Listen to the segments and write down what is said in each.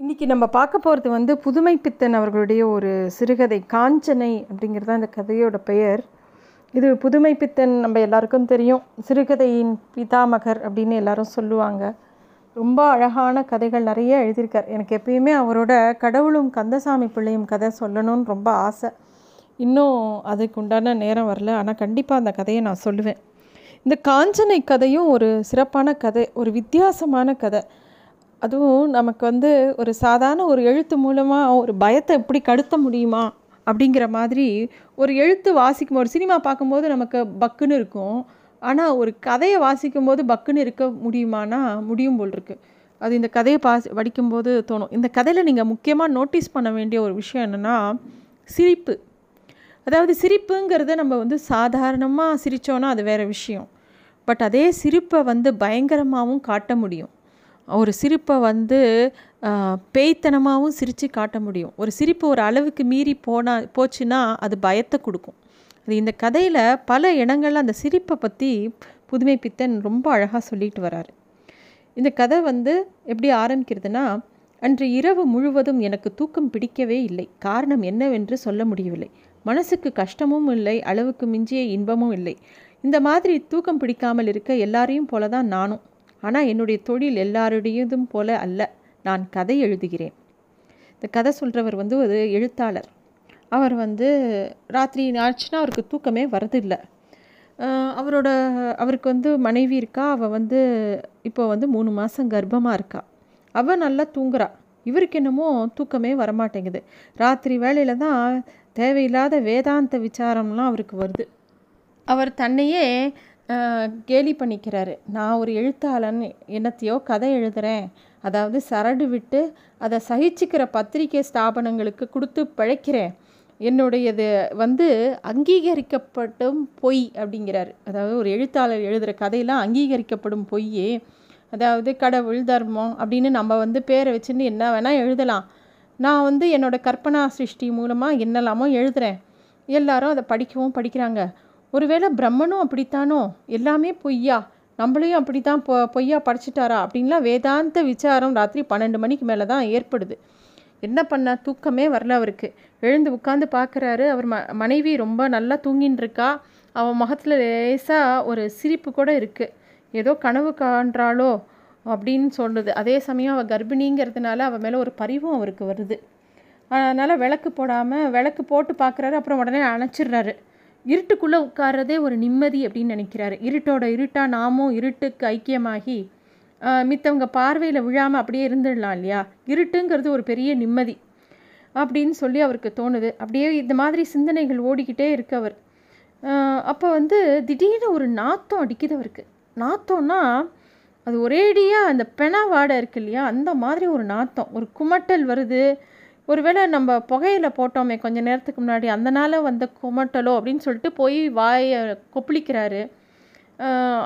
இன்றைக்கி நம்ம பார்க்க போகிறது வந்து புதுமை பித்தன் அவர்களுடைய ஒரு சிறுகதை காஞ்சனை அப்படிங்கிறது தான் இந்த கதையோட பெயர். இது புதுமை பித்தன் நம்ம எல்லாருக்கும் தெரியும். சிறுகதையின் பிதாமகர் அப்படின்னு எல்லாரும் சொல்லுவாங்க. ரொம்ப அழகான கதைகள் நிறைய எழுதியிருக்கார். எனக்கு எப்பயுமே அவரோட கடவுளும் கந்தசாமி பிள்ளையும் கதை சொல்லணும்னு ரொம்ப ஆசை. இன்னும் அதுக்கு உண்டான நேரம் வரல. ஆனால் கண்டிப்பாக அந்த கதையை நான் சொல்லுவேன். இந்த காஞ்சனை கதையும் ஒரு சிறப்பான கதை ஒரு வித்தியாசமான கதை. அதுவும் நமக்கு வந்து ஒரு சாதாரண ஒரு எழுத்து மூலமாக ஒரு பயத்தை எப்படி கடுத்த முடியுமா அப்படிங்கிற மாதிரி ஒரு எழுத்து வாசிக்கும் ஒரு சினிமா பார்க்கும்போது நமக்கு பக்குன்னு இருக்கும். ஆனால் ஒரு கதையை வாசிக்கும்போது பக்குன்னு இருக்க முடியுமானா முடியும் போல் இருக்குது அது இந்த கதையை பா படிக்கும்போது தோணும். இந்த கதையில் நீங்கள் முக்கியமாக நோட்டீஸ் பண்ண வேண்டிய ஒரு விஷயம் என்னென்னா சிரிப்பு. அதாவது சிரிப்புங்கிறத நம்ம வந்து சாதாரணமாக சிரித்தோன்னா அது வேறு விஷயம். பட் அதே சிரிப்பை வந்து பயங்கரமாகவும் காட்ட முடியும். ஒரு சிரிப்பை வந்து பேய்த்தனமாகவும் சிரித்து காட்ட முடியும். ஒரு சிரிப்பு ஒரு அளவுக்கு மீறி போனால் போச்சுன்னா அது பயத்தை கொடுக்கும். அது இந்த கதையில் பல இடங்களில் அந்த சிரிப்பை பற்றி புதுமை பித்தன் ரொம்ப அழகாக சொல்லிட்டு வராரு. இந்த கதை வந்து எப்படி ஆரம்பிக்கிறதுனா அன்று இரவு முழுவதும் எனக்கு தூக்கம் பிடிக்கவே இல்லை. காரணம் என்னவென்று சொல்ல முடியவில்லை. மனசுக்கு கஷ்டமும் இல்லை அளவுக்கு மிஞ்சிய இன்பமும் இல்லை. இந்த மாதிரி தூக்கம் பிடிக்காமல் இருக்க எல்லாரையும் போல தான் நானும். ஆனால் என்னுடைய தொழில் எல்லாருடையதும் போல அல்ல. நான் கதை எழுதுகிறேன். இந்த கதை சொல்கிறவர் வந்து ஒரு எழுத்தாளர். அவர் வந்து ராத்திரி ஆச்சுன்னா அவருக்கு தூக்கமே வரதில்லை அவரோட அவருக்கு வந்து மனைவி இருக்கா? அவள் வந்து இப்போ வந்து மூணு மாதம் கர்ப்பமாக இருக்கா? அவள் நல்லா தூங்குறா. இவருக்கு என்னமோ தூக்கமே வரமாட்டேங்குது. ராத்திரி வேலையில் தான் தேவையில்லாத வேதாந்த விசாரம்லாம் அவருக்கு வருது. அவர் தன்னையே கேலி பண்ணிக்கிறாரு. நான் ஒரு எழுத்தாளன் என்னத்தையோ கதை எழுதுகிறேன் அதாவது சரடு விட்டு அதை சகிச்சுக்கிற பத்திரிகை ஸ்தாபனங்களுக்கு கொடுத்து பிழைக்கிறேன். என்னுடையது வந்து அங்கீகரிக்கப்படும் பொய் அப்படிங்கிறாரு. அதாவது ஒரு எழுத்தாளர் எழுதுகிற கதையெல்லாம் அங்கீகரிக்கப்படும் பொய் அதாவது கடவுள் தர்மம் அப்படின்னு நம்ம வந்து பேரை வச்சுன்னு என்ன வேணால் எழுதலாம். நான் வந்து என்னோடய கற்பனா சிருஷ்டி மூலமாக என்னெல்லாமோ எழுதுகிறேன் எல்லாரும் அதை படிக்கவும் படிக்கிறாங்க. ஒருவேளை பிரம்மனும் அப்படித்தானோ? எல்லாமே பொய்யா? நம்மளையும் அப்படி தான் பொ பொய்யா படிச்சிட்டாரா? அப்படின்லாம் வேதாந்த விசாரம் ராத்திரி பன்னெண்டு மணிக்கு மேலே தான் ஏற்படுது. என்ன பண்ண? தூக்கமே வரல அவருக்கு. எழுந்து உட்காந்து பார்க்குறாரு. அவர் ம மனைவி ரொம்ப நல்லா தூங்கின்னு இருக்கா அவன் முகத்தில் லேசாக ஒரு சிரிப்பு கூட இருக்குது ஏதோ கனவு காண்றாளோ அப்படின்னு சொல்லுது. அதே சமயம் அவள் கர்ப்பிணிங்கிறதுனால அவள் மேலே ஒரு பரிவும் அவருக்கு வருது. அதனால் விளக்கு போடாமல் விளக்கு போட்டு பார்க்குறாரு. அப்புறம் உடனே அணைச்சிடுறாரு. இருட்டுக்குள்ளே உட்கார்றதே ஒரு நிம்மதி அப்படின்னு நினைக்கிறாரு. இருட்டோட இருட்டாக நாமும் இருட்டுக்கு ஐக்கியமாகி மித்தவங்க பார்வையில் விழாமல் அப்படியே இருந்துடலாம் இல்லையா? இருட்டுங்கிறது ஒரு பெரிய நிம்மதி அப்படின்னு சொல்லி அவருக்கு தோணுது. அப்படியே இந்த மாதிரி சிந்தனைகள் ஓடிக்கிட்டே இருக்கு அவர். அப்போ வந்து திடீர்னு ஒரு நாத்தம் அடிக்குது அவருக்கு. நாத்தம்னா அது ஒரேடியாக அந்த பெணா வாடை இருக்கு இல்லையா? அந்த மாதிரி ஒரு நாத்தம். ஒரு குமட்டல் வருது. ஒருவேளை நம்ம புகையில போட்டோமே கொஞ்சம் நேரத்துக்கு முன்னாடி அதனால் வந்து குமட்டலோ அப்படின்னு சொல்லிட்டு போய் வாயை கொப்பளிக்கிறாரு.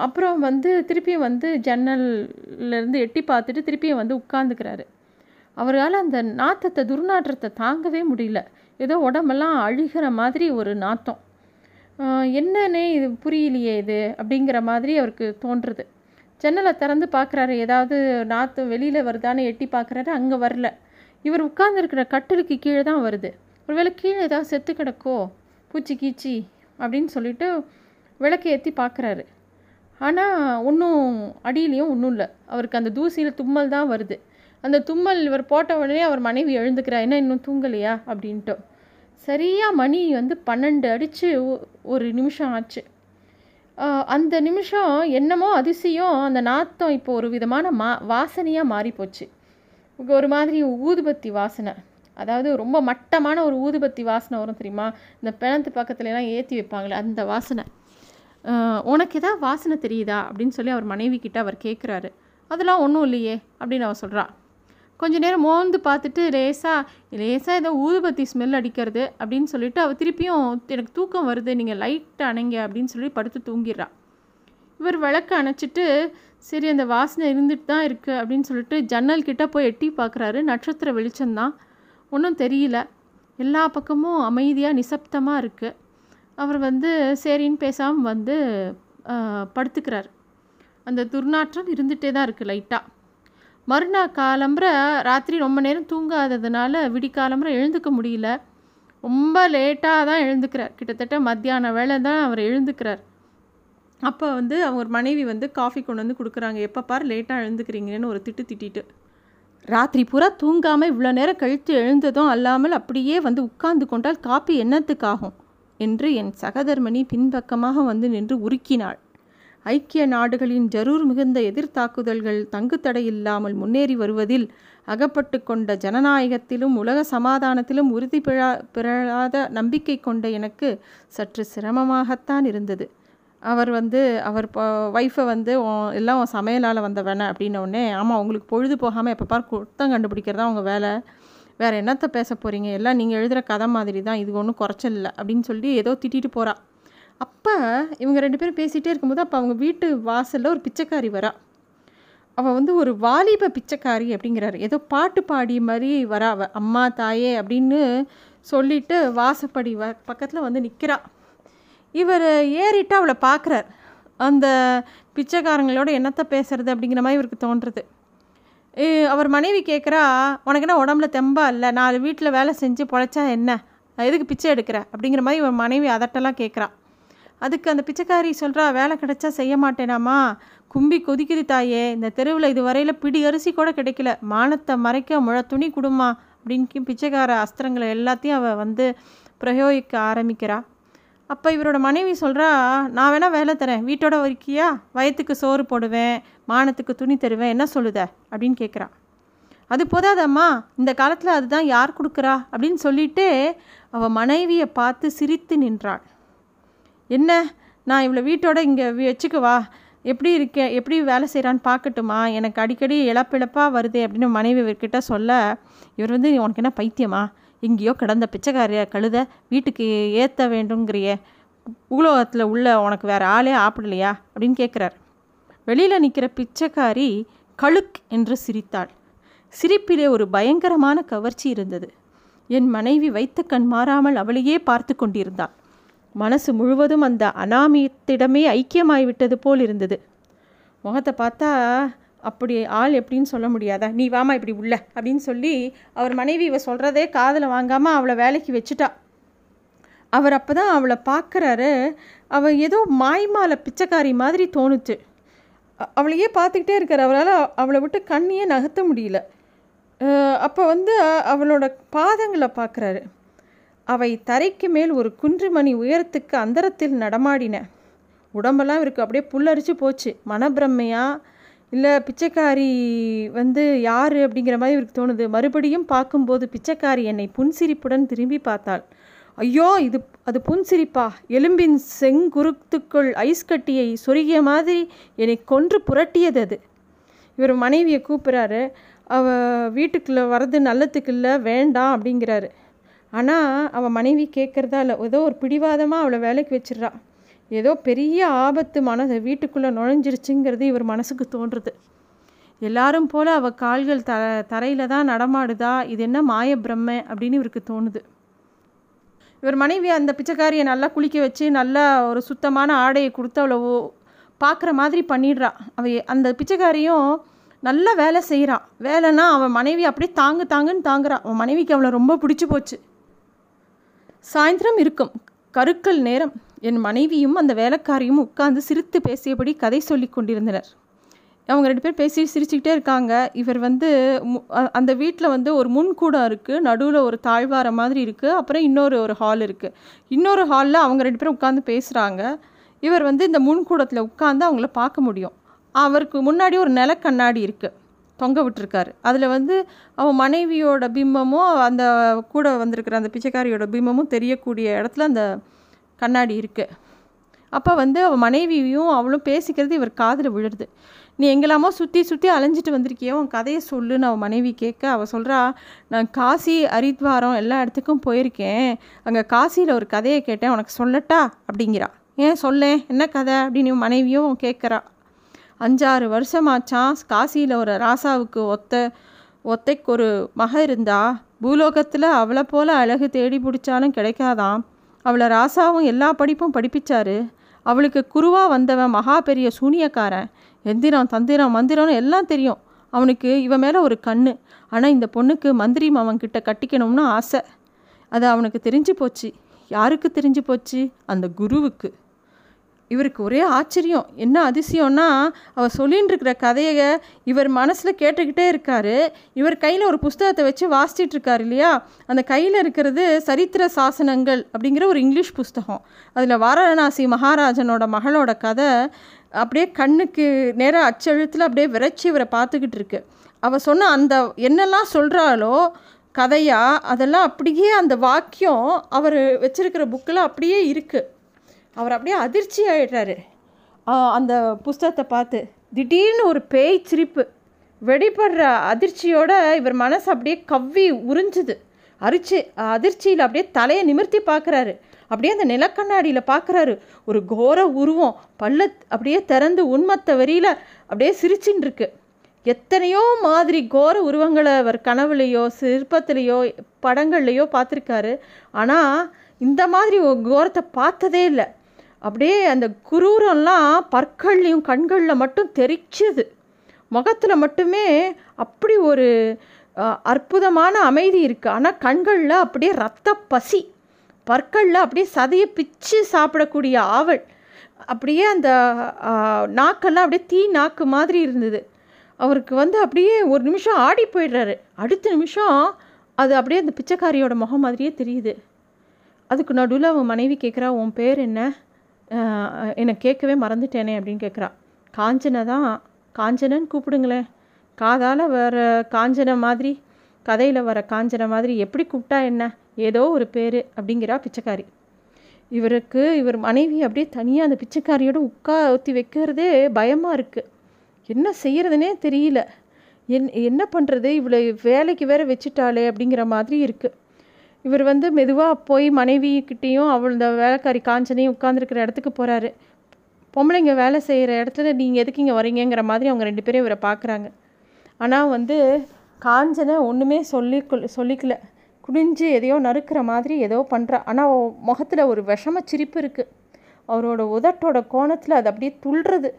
அப்புறம் வந்து திருப்பியும் வந்து ஜன்னல்லேருந்து எட்டி பார்த்துட்டு திருப்பியும் வந்து உட்காந்துக்கிறாரு அவரால் அந்த நாத்தத்தை துர்நாற்றத்தை தாங்கவே முடியல. ஏதோ உடம்பெல்லாம் அழுகிற மாதிரி ஒரு நாத்தம். என்னன்னே இது புரியலையே இது அப்படிங்கிற மாதிரி அவருக்கு தோன்றுறது. ஜன்னலை திறந்து பார்க்குறாரு. ஏதாவது நாற்று வெளியில் வருதான்னு எட்டி பார்க்குறாரு. அங்கே வரல. இவர் உட்கார்ந்துருக்கிற கட்டிலுக்கு கீழே தான் வருது. ஒருவேளை கீழே ஏதாவது செத்து கிடக்கோ பூச்சி கீச்சி அப்படின்னு சொல்லிட்டு விளக்கு ஏற்றி பார்க்குறாரு. ஆனால் ஒன்றும் அடியிலையும் ஒன்றும் இல்லை. அவருக்கு அந்த தூசியில் தும்மல் தான் வருது. அந்த தும்மல் இவர் போட்ட உடனே அவர் மனைவி எழுந்துக்கிறா என்ன இன்னும் தூங்கலையா? அப்படின்ட்டு. சரியாக மணி வந்து பன்னெண்டு அடித்து ஒரு நிமிஷம் ஆச்சு. அந்த நிமிஷம் என்னமோ அதிசயம் அந்த நாத்தம் இப்போ ஒரு விதமான மா வாசனையாக மாறிப்போச்சு. ஒரு மாதிரி ஊதுபத்தி வாசனை. அதாவது ரொம்ப மட்டமான ஒரு ஊதுபத்தி வாசனை வரும் தெரியுமா? இந்த பிணத்து பக்கத்துலலாம் ஏற்றி வைப்பாங்களே அந்த வாசனை. உனக்கு எதாவது வாசனை தெரியுதா? அப்படின்னு சொல்லி அவர் மனைவி கிட்ட அவர் கேட்குறாரு அதெல்லாம் ஒன்றும் இல்லையே அப்படின்னு அவர் சொல்கிறான் கொஞ்ச நேரம் மோந்து பார்த்துட்டு லேசாக லேசாக ஏதோ ஊதுபத்தி ஸ்மெல் அடிக்கிறது அப்படின்னு சொல்லிட்டு அவள் திருப்பியும் எனக்கு தூக்கம் வருது நீங்கள் லைட் அணைங்க அப்படின்னு சொல்லி படுத்து தூங்கிடுறா. இவர் விளக்கு அணைச்சிட்டு சரி அந்த வாசனை இருந்துட்டு தான் இருக்குது அப்படின்னு சொல்லிட்டு ஜன்னல் கிட்டே போய் எட்டி பார்க்குறாரு நட்சத்திர வெளிச்சம்தான் ஒன்றும் தெரியல. எல்லா பக்கமும் அமைதியாக நிசப்தமாக இருக்குது அவர் வந்து சரின்னு பேசாமல் வந்து படுத்துக்கிறார். அந்த துர்நாற்றம் இருந்துகிட்டே தான் இருக்குது லைட்டாக மறுநாள் காலம்புற ராத்திரி ரொம்ப நேரம் தூங்காததுனால விடிக்காலம்புற எழுந்துக்க முடியல. ரொம்ப லேட்டாக தான் எழுந்துக்கிறார். கிட்டத்தட்ட மத்தியான வேலை தான் அவர் எழுந்துக்கிறார். அப்போ வந்து அவங்க மனைவி வந்து காஃபி கொண்டு வந்து கொடுக்குறாங்க. எப்போ பார் லேட்டாக எழுந்துக்கிறீங்கன்னு ஒரு திட்டு திட்டிட்டு. ராத்திரி பூரா தூங்காமல் இவ்வளோ நேரம் கழித்து எழுந்ததும் அல்லாமல் அப்படியே வந்து உட்கார்ந்து கொண்டால் காப்பி என்னத்துக்காகும்? என்று என் சகதர்மணி பின்பக்கமாக வந்து நின்று உருக்கினாள். ஐக்கிய நாடுகளின் ஜரூர் மிகுந்த எதிர்த்தாக்குதல்கள் தங்குத்தடை இல்லாமல் முன்னேறி வருவதில் அகப்பட்டு கொண்ட ஜனநாயகத்திலும் உலக சமாதானத்திலும் உறுதி பிழா பிறழாத நம்பிக்கை கொண்ட எனக்கு சற்று சிரமமாகத்தான் இருந்தது. அவர் வந்து அவர் ஒய்ஃபை வந்து எல்லாம் உன் சமையலால் வந்த வேணை அப்படின்னோடனே ஆமாம் உங்களுக்கு பொழுது போகாமல் எப்போ பார் குத்தம் கண்டுபிடிக்கிறதா உங்கள் வேலை. வேறு என்னத்தை பேச போகிறீங்க எல்லாம் நீங்கள் எழுதுகிற கதை மாதிரி தான் இது ஒன்றும் குறைச்சல் இல்லை அப்படின்னு சொல்லி ஏதோ திட்டிட்டு போகிறா அப்போ இவங்க ரெண்டு பேரும் பேசிகிட்டே இருக்கும்போது அப்போ அவங்க வீட்டு வாசலில் ஒரு பிச்சைக்காரி வரா. அவள் வந்து ஒரு வாலிப பிச்சைக்காரி அப்படிங்கிறாரு. ஏதோ பாட்டு பாடி மாதிரி வரா அவள் அம்மா தாயே அப்படின்னு சொல்லிட்டு வாசப்படி வ பக்கத்தில் வந்து நிற்கிறா இவர் ஏறிட்டு அவளை பார்க்குறார். அந்த பிச்சைக்காரங்களோட என்னத்தை பேசுறது அப்படிங்கிற மாதிரி இவருக்கு தோன்றுறது அவர் மனைவி கேட்குறா உனக்கு என்ன உடம்புல தெம்பா இல்லை? நாலு வீட்டில் வேலை செஞ்சு பொழைச்சா என்ன? எதுக்கு பிச்சை எடுக்கிற? அப்படிங்கிற மாதிரி இவன் மனைவி அதட்டெல்லாம் கேட்குறா அதுக்கு அந்த பிச்சைக்காரி சொல்கிறா வேலை கிடைச்சா செய்ய மாட்டேனாமா? கும்பி கொதிக்குது தாயே. இந்த தெருவில் இது வரையில் பிடி அரிசி கூட கிடைக்கல. மானத்தை மறைக்க முழ துணி கொடுமா? அப்படின்னு பிச்சைக்கார அஸ்திரங்களை எல்லாத்தையும் அவள் வந்து பிரயோகிக்க ஆரம்பிக்கிறா. அப்போ இவரோட மனைவி சொல்கிறா நான் வேணால் வேலை தரேன். வீட்டோட வரிக்கியா வயத்துக்கு சோறு போடுவேன். மானத்துக்கு துணி தருவேன். என்ன சொல்லுத? அப்படின்னு கேட்குறா அது போதாதம்மா. இந்த காலத்தில் அதுதான் யார் கொடுக்குறா? அப்படின்னு சொல்லிட்டு அவள் மனைவியை பார்த்து சிரித்து நின்றாள். என்ன? நான் இவ்வளோ வீட்டோட இங்கே வச்சுக்குவா எப்படி இருக்க எப்படி வேலை செய்கிறான்னு பார்க்கட்டுமா? எனக்கு அடிக்கடி இழப்பிழப்பாக வருது அப்படின்னு மனைவி இவர்கிட்ட சொல்ல இவர் வந்து உனக்கு என்ன பைத்தியமா? எங்கேயோ கிடந்த பிச்சைக்காரிய கழுத வீட்டுக்கு ஏற்ற வேண்டுங்கிறியே உலோகத்தில் உள்ள உனக்கு வேறு ஆளே ஆப்பிடலையா? அப்படின்னு கேட்குறார் வெளியில் நிற்கிற பிச்சைக்காரி கழுக் என்று சிரித்தாள். சிரிப்பிலே ஒரு பயங்கரமான கவர்ச்சி இருந்தது. என் மனைவி வைத்த கண் மாறாமல் அவளையே பார்த்து கொண்டிருந்தாள். மனசு முழுவதும் அந்த அனாமியத்திடமே ஐக்கியமாய்விட்டது போல் இருந்தது. முகத்தை பார்த்தா அப்படி ஆள் எப்படின்னு சொல்ல முடியாதா? நீ வாமா இப்படி உள்ள அப்படின்னு சொல்லி அவர் மனைவி இவ சொல்கிறதே காதில் வாங்காமல் அவளை வேலைக்கு வச்சுட்டா. அவர் அப்போ தான் அவளை பார்க்குறாரு. அவள் ஏதோ மாய்மால பிச்சைக்காரி மாதிரி தோணுச்சு. அவளையே பார்த்துக்கிட்டே இருக்கார். அவரால் அவளை விட்டு கண்ணியே நகர்த்த முடியல. அப்போ வந்து அவளோட பாதங்களை பார்க்குறாரு. அவை தரைக்கு மேல் ஒரு குன்றுமணி உயரத்துக்கு அந்தரத்தில் நடமாடின. உடம்பெல்லாம் இவருக்கு அப்படியே புல்லரிச்சு போச்சு. மனப்பிரமையாக இல்லை பிச்சைக்காரி வந்து யார் அப்படிங்கிற மாதிரி இவருக்கு தோணுது. மறுபடியும் பார்க்கும்போது பிச்சைக்காரி என்னை புன்சிரிப்புடன் திரும்பி பார்த்தாள். ஐயோ இது அது புன்சிரிப்பா? எலும்பின் செங்குருத்துக்குள் ஐஸ் கட்டியை சொருகிய மாதிரி என்னை கொன்று புரட்டியது அது. இவர் மனைவியை கூப்பிட்றாரு. அவ வீட்டுக்குள்ளே வர்றது நல்லத்துக்கு இல்லை வேண்டாம் அப்படிங்கிறாரு. ஆனால் அவன் மனைவி கேட்குறதா இல்லை. ஏதோ ஒரு பிடிவாதமாக அவளை வேலைக்கு வச்சிடறான் ஏதோ பெரிய ஆபத்து மனசு வீட்டுக்குள்ளே நுழைஞ்சிருச்சுங்கிறது இவர் மனசுக்கு தோன்றுறது எல்லாரும் போல் அவள் கால்கள் த தரையில் தான் நடமாடுதா இது என்ன மாய பிரம்ம அப்படின்னு இவருக்கு தோணுது. இவர் மனைவி அந்த பிச்சைக்காரியை நல்லா குளிக்க வச்சு நல்லா ஒரு சுத்தமான ஆடையை கொடுத்து அவளை பார்க்குற மாதிரி பண்ணிடுறா. அவ அந்த பிச்சைக்காரியும் நல்ல வேலை செய்கிறான் வேலைன்னா அவன் மனைவி அப்படியே தாங்கு தாங்குன்னு தாங்குறான் அவன் மனைவிக்கு அவளை ரொம்ப பிடிச்சி போச்சு. சாயந்தரம் இருக்கும். கருக்கள் நேரம். என் மனைவியும் அந்த வேலைக்காரியும் உட்கார்ந்து சிரித்து பேசியபடி கதை சொல்லி கொண்டிருந்தனர். அவங்க ரெண்டு பேர் பேசி சிரிச்சுக்கிட்டே இருக்காங்க. இவர் வந்து அந்த வீட்டில் வந்து ஒரு முன்கூடம் இருக்குது நடுவில் ஒரு தாழ்வார மாதிரி இருக்குது அப்புறம் இன்னொரு ஒரு ஹால் இருக்குது இன்னொரு ஹாலில் அவங்க ரெண்டு பேரும் உட்காந்து பேசுகிறாங்க இவர் வந்து இந்த முன்கூடத்தில் உட்காந்து அவங்கள பார்க்க முடியும். அவருக்கு முன்னாடி ஒரு நிலக்கண்ணாடி இருக்குது தொங்க விட்டுருக்காரு. அதில் வந்து அவன் மனைவியோட பிம்பமும் அந்த கூட வந்திருக்கிற அந்த பிச்சைக்காரியோட பிம்பமும் தெரியக்கூடிய இடத்துல அந்த கண்ணாடி இருக்குது அப்போ வந்து அவள் மனைவியும் அவளும் பேசிக்கிறது இவர் காதில் விழுறது. நீ எங்கெல்லாமோ சுற்றி சுற்றி அலைஞ்சிட்டு வந்திருக்கியோ உன் கதையை சொல்லுன்னு அவள் மனைவி கேட்க அவள் சொல்கிறா நான் காசி ஹரித்வாரம் எல்லா இடத்துக்கும் போயிருக்கேன். அங்கே காசியில் ஒரு கதையை கேட்டேன் உனக்கு சொல்லட்டா? அப்படிங்கிறா. ஏன் சொல்லேன் என்ன கதை? அப்படின்னு மனைவியும் கேட்குறா. அஞ்சாறு வருஷமாச்சான் காசியில் ஒரு ராசாவுக்கு ஒத்த ஒத்தைக்கு ஒரு மக இருந்தா பூலோகத்தில் அவளை போல் அழகு தேடி பிடிச்சாலும் கிடைக்காதான் அவளை ராசாவும் எல்லா படிப்பும் படிப்பிச்சாரு. அவளுக்கு குருவாக வந்தவன் மகா பெரிய சூனியக்காரன். எந்திரம் தந்திரம் மந்திரம்னு எல்லாம் தெரியும். அவனுக்கு இவன் மேலே ஒரு கண்ணு. ஆனால் இந்த பொண்ணுக்கு மந்திரி மாமன்கிட்ட கட்டிக்கணும்னு ஆசை. அது அவனுக்கு தெரிஞ்சு போச்சு. யாருக்கு தெரிஞ்சு போச்சு? அந்த குருவுக்கு. இவருக்கு ஒரே ஆச்சரியம். என்ன அதிசயம்னா அவர் சொல்லின்னு இருக்கிற கதையை இவர் மனசில் கேட்டுக்கிட்டே இருக்கார். இவர் கையில் ஒரு புஸ்தகத்தை வச்சு வாசிச்சிட்டு இருக்கார் இல்லையா? அந்த கையில் இருக்கிறது சரித்திர சாசனங்கள் அப்படிங்கிற ஒரு இங்கிலீஷ் புஸ்தகம். அதில் வாரணாசி மகாராஜனோட மகளோட கதை அப்படியே கண்ணுக்கு நேராக அச்செழுத்தில் அப்படியே விரைச்சி இவரை பார்த்துக்கிட்டு இருக்கு அவள் சொன்ன அந்த என்னெல்லாம் சொல்கிறாளோ கதையாக அதெல்லாம் அப்படியே அந்த வாக்கியம் அவர் வச்சிருக்கிற புக்கில் அப்படியே இருக்குது அவர் அப்படியே அதிர்ச்சி ஆகிடுறாரு அந்த புஸ்தகத்தை பார்த்து திடீர்னு ஒரு பேய் சிரிப்பு. வெடிப்படுற அதிர்ச்சியோட இவர் மனசு அப்படியே கவ்வி உறிஞ்சுது. அரிச்சு அதிர்ச்சியில் அப்படியே தலையை நிமிர்த்தி பார்க்குறாரு. அப்படியே அந்த நிலக்கண்ணாடியில் பார்க்குறாரு. ஒரு கோர உருவம். பல்ல அப்படியே திறந்து உண்மத்த வரியில் அப்படியே சிரிச்சின்னு இருக்கு எத்தனையோ மாதிரி கோர உருவங்களை அவர் கனவுலையோ சிற்பத்துலேயோ படங்கள்லையோ பார்த்துருக்காரு. ஆனால் இந்த மாதிரி கோரத்தை பார்த்ததே இல்லை. அப்படியே அந்த குரூரம்லாம் பற்கள்லையும் கண்களில் மட்டும் தெரிச்சது. முகத்தில் மட்டுமே அப்படி ஒரு அற்புதமான அமைதி இருக்குது ஆனால் கண்களில் அப்படியே ரத்த பசி பற்களில் அப்படியே சதையை பிச்சு சாப்பிடக்கூடிய ஆவல் அப்படியே அந்த நாக்கெல்லாம் அப்படியே தீ நாக்கு மாதிரி இருந்தது. அவருக்கு வந்து அப்படியே ஒரு நிமிஷம் ஆடி போயிடுறாரு. அடுத்த நிமிஷம் அது அப்படியே அந்த பிச்சைக்காரியோட முகம் மாதிரியே தெரியுது. அதுக்கு நடுவில் அவன் மனைவி கேட்குறா உன் பேர் என்ன? என்னை கேட்கவே மறந்துட்டேனே அப்படின்னு கேட்குறா. காஞ்சனை தான் காஞ்சனன்னு கூப்பிடுங்களேன். காதால் வர காஞ்சனை மாதிரி கதையில் வர காஞ்சனை மாதிரி எப்படி கூப்பிட்டா என்ன? ஏதோ ஒரு பேர் அப்படிங்கிறா பிச்சைக்காரி. இவருக்கு இவர் மனைவி அப்படியே தனியாக அந்த பிச்சைக்காரியோட உட்கா ஊற்றி வைக்கிறதே பயமாக இருக்குது என்ன செய்கிறதுனே தெரியல. என் என்ன பண்ணுறது இவ்வளோ வேலைக்கு வேற வச்சுட்டாளே அப்படிங்கிற மாதிரி இருக்குது இவர் வந்து மெதுவாக போய் மனைவிக்கிட்டேயும் அவள் இந்த வேலைக்காரி காஞ்சனையும் உட்காந்துருக்கிற இடத்துக்கு போகிறாரு பொம்பளைங்க வேலை செய்கிற இடத்துல நீங்கள் எதுக்கு இங்கே வரீங்கிற மாதிரி அவங்க ரெண்டு பேரும் இவரை பார்க்குறாங்க ஆனால் வந்து காஞ்சனை ஒன்றுமே சொல்லி சொல்லிக்கல. குடிஞ்சு எதையோ நறுக்கிற மாதிரி ஏதோ பண்ணுறா ஆனால் முகத்தில் ஒரு விஷம சிரிப்பு இருக்குது அவரோட உதட்டோட கோணத்தில் அது அப்படியே துள்ளுறது.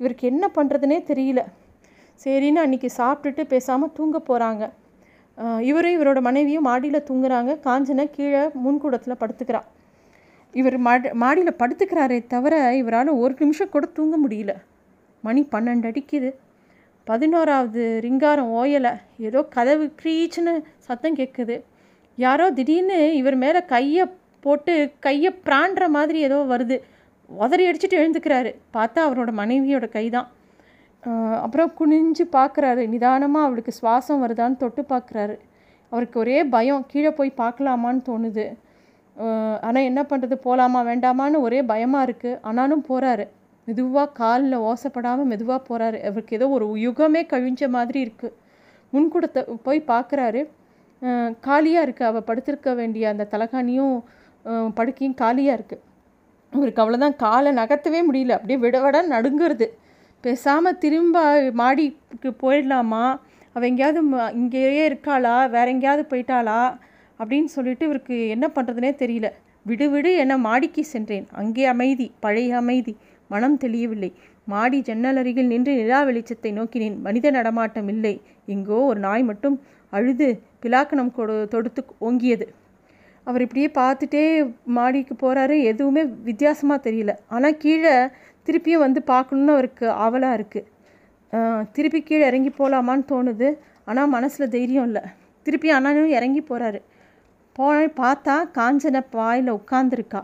இவருக்கு என்ன பண்ணுறதுனே தெரியல. சரின்னு அன்றைக்கி சாப்பிட்டுட்டு பேசாமல் தூங்க போகிறாங்க இவரும் இவரோட மனைவியும் மாடியில் தூங்குறாங்க. காஞ்சனை கீழே முன்கூடத்தில் படுத்துக்கிறான் இவர் மாடி மாடியில் படுத்துக்கிறாரே தவிர இவரால் ஒரு நிமிஷம் கூட தூங்க முடியல. மணி பன்னெண்டு அடிக்குது. பதினோராவது ரிங்காரம் ஓயலை. ஏதோ கதவு க்ரீச்சுன்னு சத்தம் கேட்குது யாரோ திடீர்னு இவர் மேலே கையை போட்டு கையை பிராண்டுற மாதிரி ஏதோ வருது. உதறி அடிச்சுட்டு எழுந்துக்கிறாரு. பார்த்தா அவரோட மனைவியோட கை தான் அப்புறம் குனிஞ்சு பார்க்குறாரு. நிதானமாக அவளுக்கு சுவாசம் வருதான்னு தொட்டு பார்க்குறாரு. அவருக்கு ஒரே பயம் கீழே போய் பார்க்கலாமான்னு தோணுது. ஆனால் என்ன பண்ணுறது போகலாமா வேண்டாமான்னு ஒரே பயமாக இருக்குது ஆனாலும் போகிறாரு மெதுவாக காலில் ஓசப்படாமல் மெதுவாக போகிறாரு அவருக்கு ஏதோ ஒரு யுகமே கழிஞ்ச மாதிரி இருக்குது முன்கூடத்தை போய் பார்க்குறாரு. காலியாக இருக்குது அவள் படுத்திருக்க வேண்டிய அந்த தலகாணியும் படுக்கையும் காலியாக இருக்குது அவருக்கு அவ்வளோதான் காலை நகர்த்தவே முடியல. அப்படியே விட விட நடுங்கிறது. பேசாமல் திரும்ப மாடிக்கு போயிடலாமா? அவள் எங்கேயாவது இங்கேயே இருக்காளா? வேற எங்கேயாவது போயிட்டாளா? அப்படின்னு சொல்லிட்டு இவருக்கு என்ன பண்ணுறதுனே தெரியல. விடு விடு என மாடிக்கு சென்றேன். அங்கே அமைதி பழைய அமைதி. மனம் தெளியவில்லை. மாடி ஜன்னல் அருகில் நின்று நிலா வெளிச்சத்தை நோக்கினேன். மனித நடமாட்டம் இல்லை. எங்கோ ஒரு நாய் மட்டும் அழுது பிலாக்கணம் கொடு தொடுத்து ஓங்கியது. அவர் இப்படியே பார்த்துட்டே மாடிக்கு போகிறாரு எதுவுமே வித்தியாசமாக தெரியல. ஆனால் கீழே திருப்பியும் வந்து பார்க்கணுன்னு அவருக்கு ஆவலாக இருக்குது திருப்பி கீழே இறங்கி போகலாமான்னு தோணுது. ஆனால் மனசில் தைரியம் இல்லை. திருப்பி அண்ணனும் இறங்கி போகிறாரு போன பார்த்தா காஞ்சனை பாயில் உட்காந்துருக்கா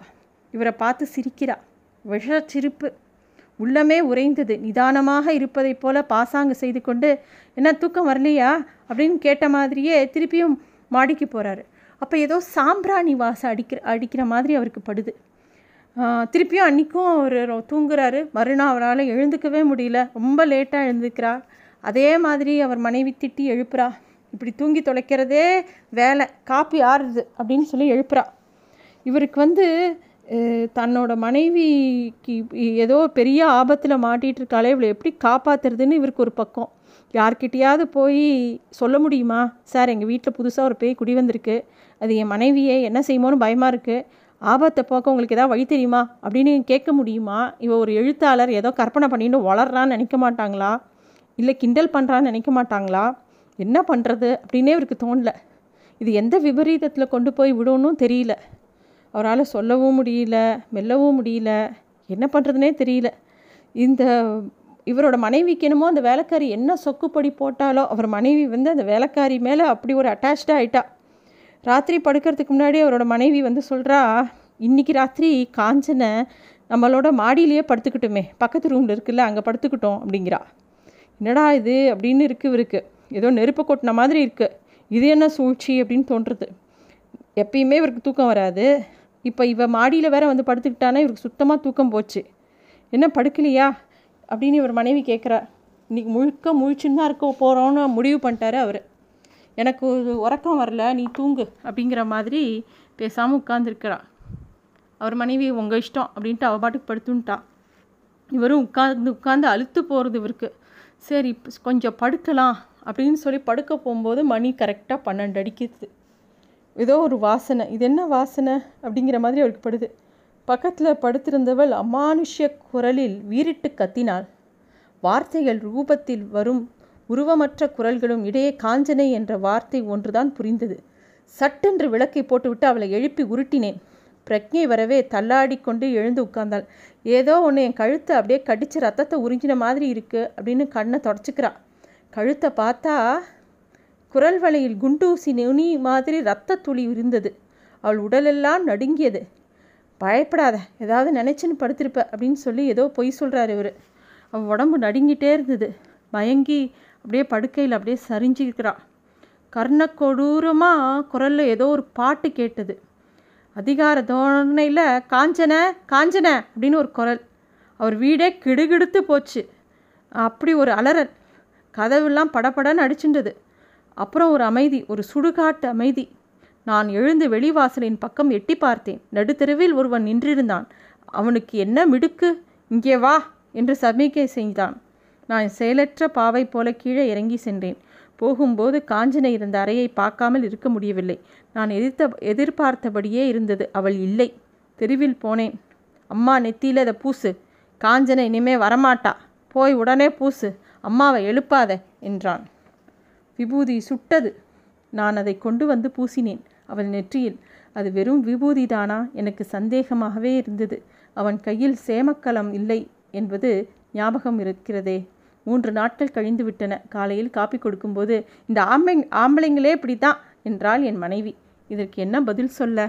இவரை பார்த்து சிரிக்கிறா. விஷ சிரிப்பு உள்ளமே உறைந்தது. நிதானமாக இருப்பதைப் போல பாசாங்கு செய்து கொண்டு என்ன தூக்கம் வரலையா? அப்படின்னு கேட்ட மாதிரியே திருப்பியும் மாடிக்கு போகிறாரு அப்போ ஏதோ சாம்பிராணி வாசம் அடிக்கிற அடிக்கிற மாதிரி அவருக்கு படுது. திருப்பியும் அன்றைக்கும் அவர் தூங்குறாரு. மறுநாள் அவரால் எழுந்துக்கவே முடியல. ரொம்ப லேட்டாக எழுந்துக்கிறார் அதே மாதிரி அவர் மனைவி திட்டி எழுப்புறா. இப்படி தூங்கி தொலைக்கிறதே வேலை. காப்பி ஆறுது அப்படின்னு சொல்லி எழுப்புறா. இவருக்கு வந்து தன்னோட மனைவிக்கு ஏதோ பெரிய ஆபத்தில் மாட்டிகிட்டு இருக்காளே இவளை எப்படி காப்பாற்றுறதுன்னு இவருக்கு ஒரு பக்கம். யார்கிட்டையாவது போய் சொல்ல முடியுமா? சார் எங்கள் வீட்டில் புதுசாக ஒரு பேய் குடி வந்திருக்கு. அது என் மனைவியே. என்ன செய்யுமோன்னு பயமாக இருக்குது ஆபத்தை போக்க உங்களுக்கு ஏதாவது வழி தெரியுமா? அப்படின்னு கேட்க முடியுமா? இவள் ஒரு எழுத்தாளர் ஏதோ கற்பனை பண்ணின்னு வளர்றான்னு நினைக்க மாட்டாங்களா? இல்லை கிண்டல் பண்ணுறான்னு நினைக்க மாட்டாங்களா? என்ன பண்ணுறது அப்படின்னே இவருக்கு தோணல. இது எந்த விபரீதத்தில் கொண்டு போய் விடணும்னு தெரியல. அவரால் சொல்லவும் முடியல மெல்லவும் முடியல. என்ன பண்ணுறதுனே தெரியல. இந்த இவரோட மனைவிக்கு என்னமோ அந்த வேலைக்காரி என்ன சொக்குப்படி போட்டாலோ அவர் மனைவி வந்து அந்த வேலைக்காரி மேலே அப்படி ஒரு அட்டாச்சாக ஆயிட்டா. ராத்திரி படுக்கிறதுக்கு முன்னாடி அவரோட மனைவி வந்து சொல்கிறா இன்றைக்கி ராத்திரி காஞ்சனை நம்மளோட மாடியிலேயே படுத்துக்கிட்டோமே பக்கத்து ரூமில் இருக்குல்ல அங்கே படுத்துக்கிட்டோம் அப்படிங்கிறா. என்னடா இது? அப்படின்னு இருக்குது இவருக்கு. ஏதோ நெருப்பு கொட்டின மாதிரி இருக்குது இது என்ன சூழ்ச்சி அப்படின்னு தோன்றுறது எப்பயுமே இவருக்கு தூக்கம் வராது. இப்போ இவ மாடியில் வேற வந்து படுத்துக்கிட்டானா இவருக்கு சுத்தமாக தூக்கம் போச்சு. என்ன படுக்கலையா? அப்படின்னு இவர் மனைவி கேட்குறா இன்றைக்கி முழுக்க முழிச்சுன்னு தான் இருக்க போகிறோன்னு முடிவு பண்ணிட்டாரு அவர். எனக்கு உறக்கம் வரல நீ தூங்கு அப்படிங்கிற மாதிரி பேசாமல் உட்காந்துருக்கிறா அவர் மனைவி உங்கள் இஷ்டம் அப்படின்ட்டு அவள் பாட்டுக்கு படுத்துன்ட்டா. இவரும் உட்காந்து உட்காந்து அழுத்து போகிறது இவருக்கு. சரி கொஞ்சம் படுக்கலாம் அப்படின்னு சொல்லி படுக்க போகும்போது மணி கரெக்டாக பன்னெண்டு அடிக்கிறது ஏதோ ஒரு வாசனை. இது என்ன வாசனை? அப்படிங்கிற மாதிரி அவருக்கு படுது. பக்கத்தில் படுத்திருந்தவள் அமானுஷ்ய குரலில் வீரிட்டு கத்தினாள். வார்த்தைகள் ரூபத்தில் வரும் உருவமற்ற குரல்களும் இடையே காஞ்சனை என்ற வார்த்தை ஒன்றுதான் புரிந்தது. சட்டென்று விளக்கை போட்டுவிட்டு அவளை எழுப்பி உருட்டினேன். பிரக்ஞை வரவே தள்ளாடி கொண்டு எழுந்து உட்கார்ந்தாள். ஏதோ ஒன்று என் கழுத்தை அப்படியே கடித்து ரத்தத்தை உறிஞ்சின மாதிரி இருக்குது அப்படின்னு கண்ணை தொடச்சிக்கிறா. கழுத்தை பார்த்தா குரல் வலையில் குண்டூசி நுனி மாதிரி ரத்த துளி இருந்தது. அவள் உடலெல்லாம் நடுங்கியது. பயப்படாத ஏதாவது நினச்சின்னு படுத்திருப்ப அப்படின்னு சொல்லி ஏதோ பொய் சொல்கிறார் இவர். அவள் உடம்பு நடுங்கிட்டே இருந்தது. மயங்கி அப்படியே படுக்கையில் அப்படியே சரிஞ்சிருக்கிறா கர்ண கொடூரமாக குரலில் ஏதோ ஒரு பாட்டு கேட்டது. அதிகார தோரணையில் காஞ்சன காஞ்சன அப்படின்னு ஒரு குரல். அவர் வீடே கிடுகிடுத்து போச்சு. அப்படி ஒரு அலறல். கதவெல்லாம் படப்படன்னு அடிச்சுட்டது. அப்புறம் ஒரு அமைதி ஒரு சுடுகாட்டு அமைதி. நான் எழுந்து வெளிவாசலின் பக்கம் எட்டி பார்த்தேன். நடுத்தெருவில் ஒருவன் நின்றிருந்தான். அவனுக்கு என்ன மிடுக்கு? இங்கே வா என்று சமிகை செய்தான். நான் செயலற்ற பாவை போல கீழே இறங்கி சென்றேன். போகும்போது காஞ்சனை இருந்த அறையை பார்க்காமல் இருக்க முடியவில்லை. நான் எதிர்த்த எதிர்பார்த்தபடியே இருந்தது. அவள் இல்லை. தெருவில் போனேன். அம்மா நெத்தியில் அதை பூசு. காஞ்சனை இனிமே வரமாட்டா. போய் உடனே பூசு. அம்மாவை எழுப்பாத என்றான். விபூதி சுட்டது. நான் அதை கொண்டு வந்து பூசினேன். அவள் நெற்றியில் அது வெறும் விபூதிதானா எனக்கு சந்தேகமாகவே இருந்தது. அவன் கையில் சேமக்கலம் இல்லை என்பது ஞாபகம் இருக்கிறதே. மூன்று நாட்கள் கழிந்து விட்டன. காலையில் காப்பி கொடுக்கும்போது இந்த ஆம்பளை ஆம்பளைங்களே இப்படி தான் என்றாள் என் மனைவி. இதற்கு என்ன பதில் சொல்ல?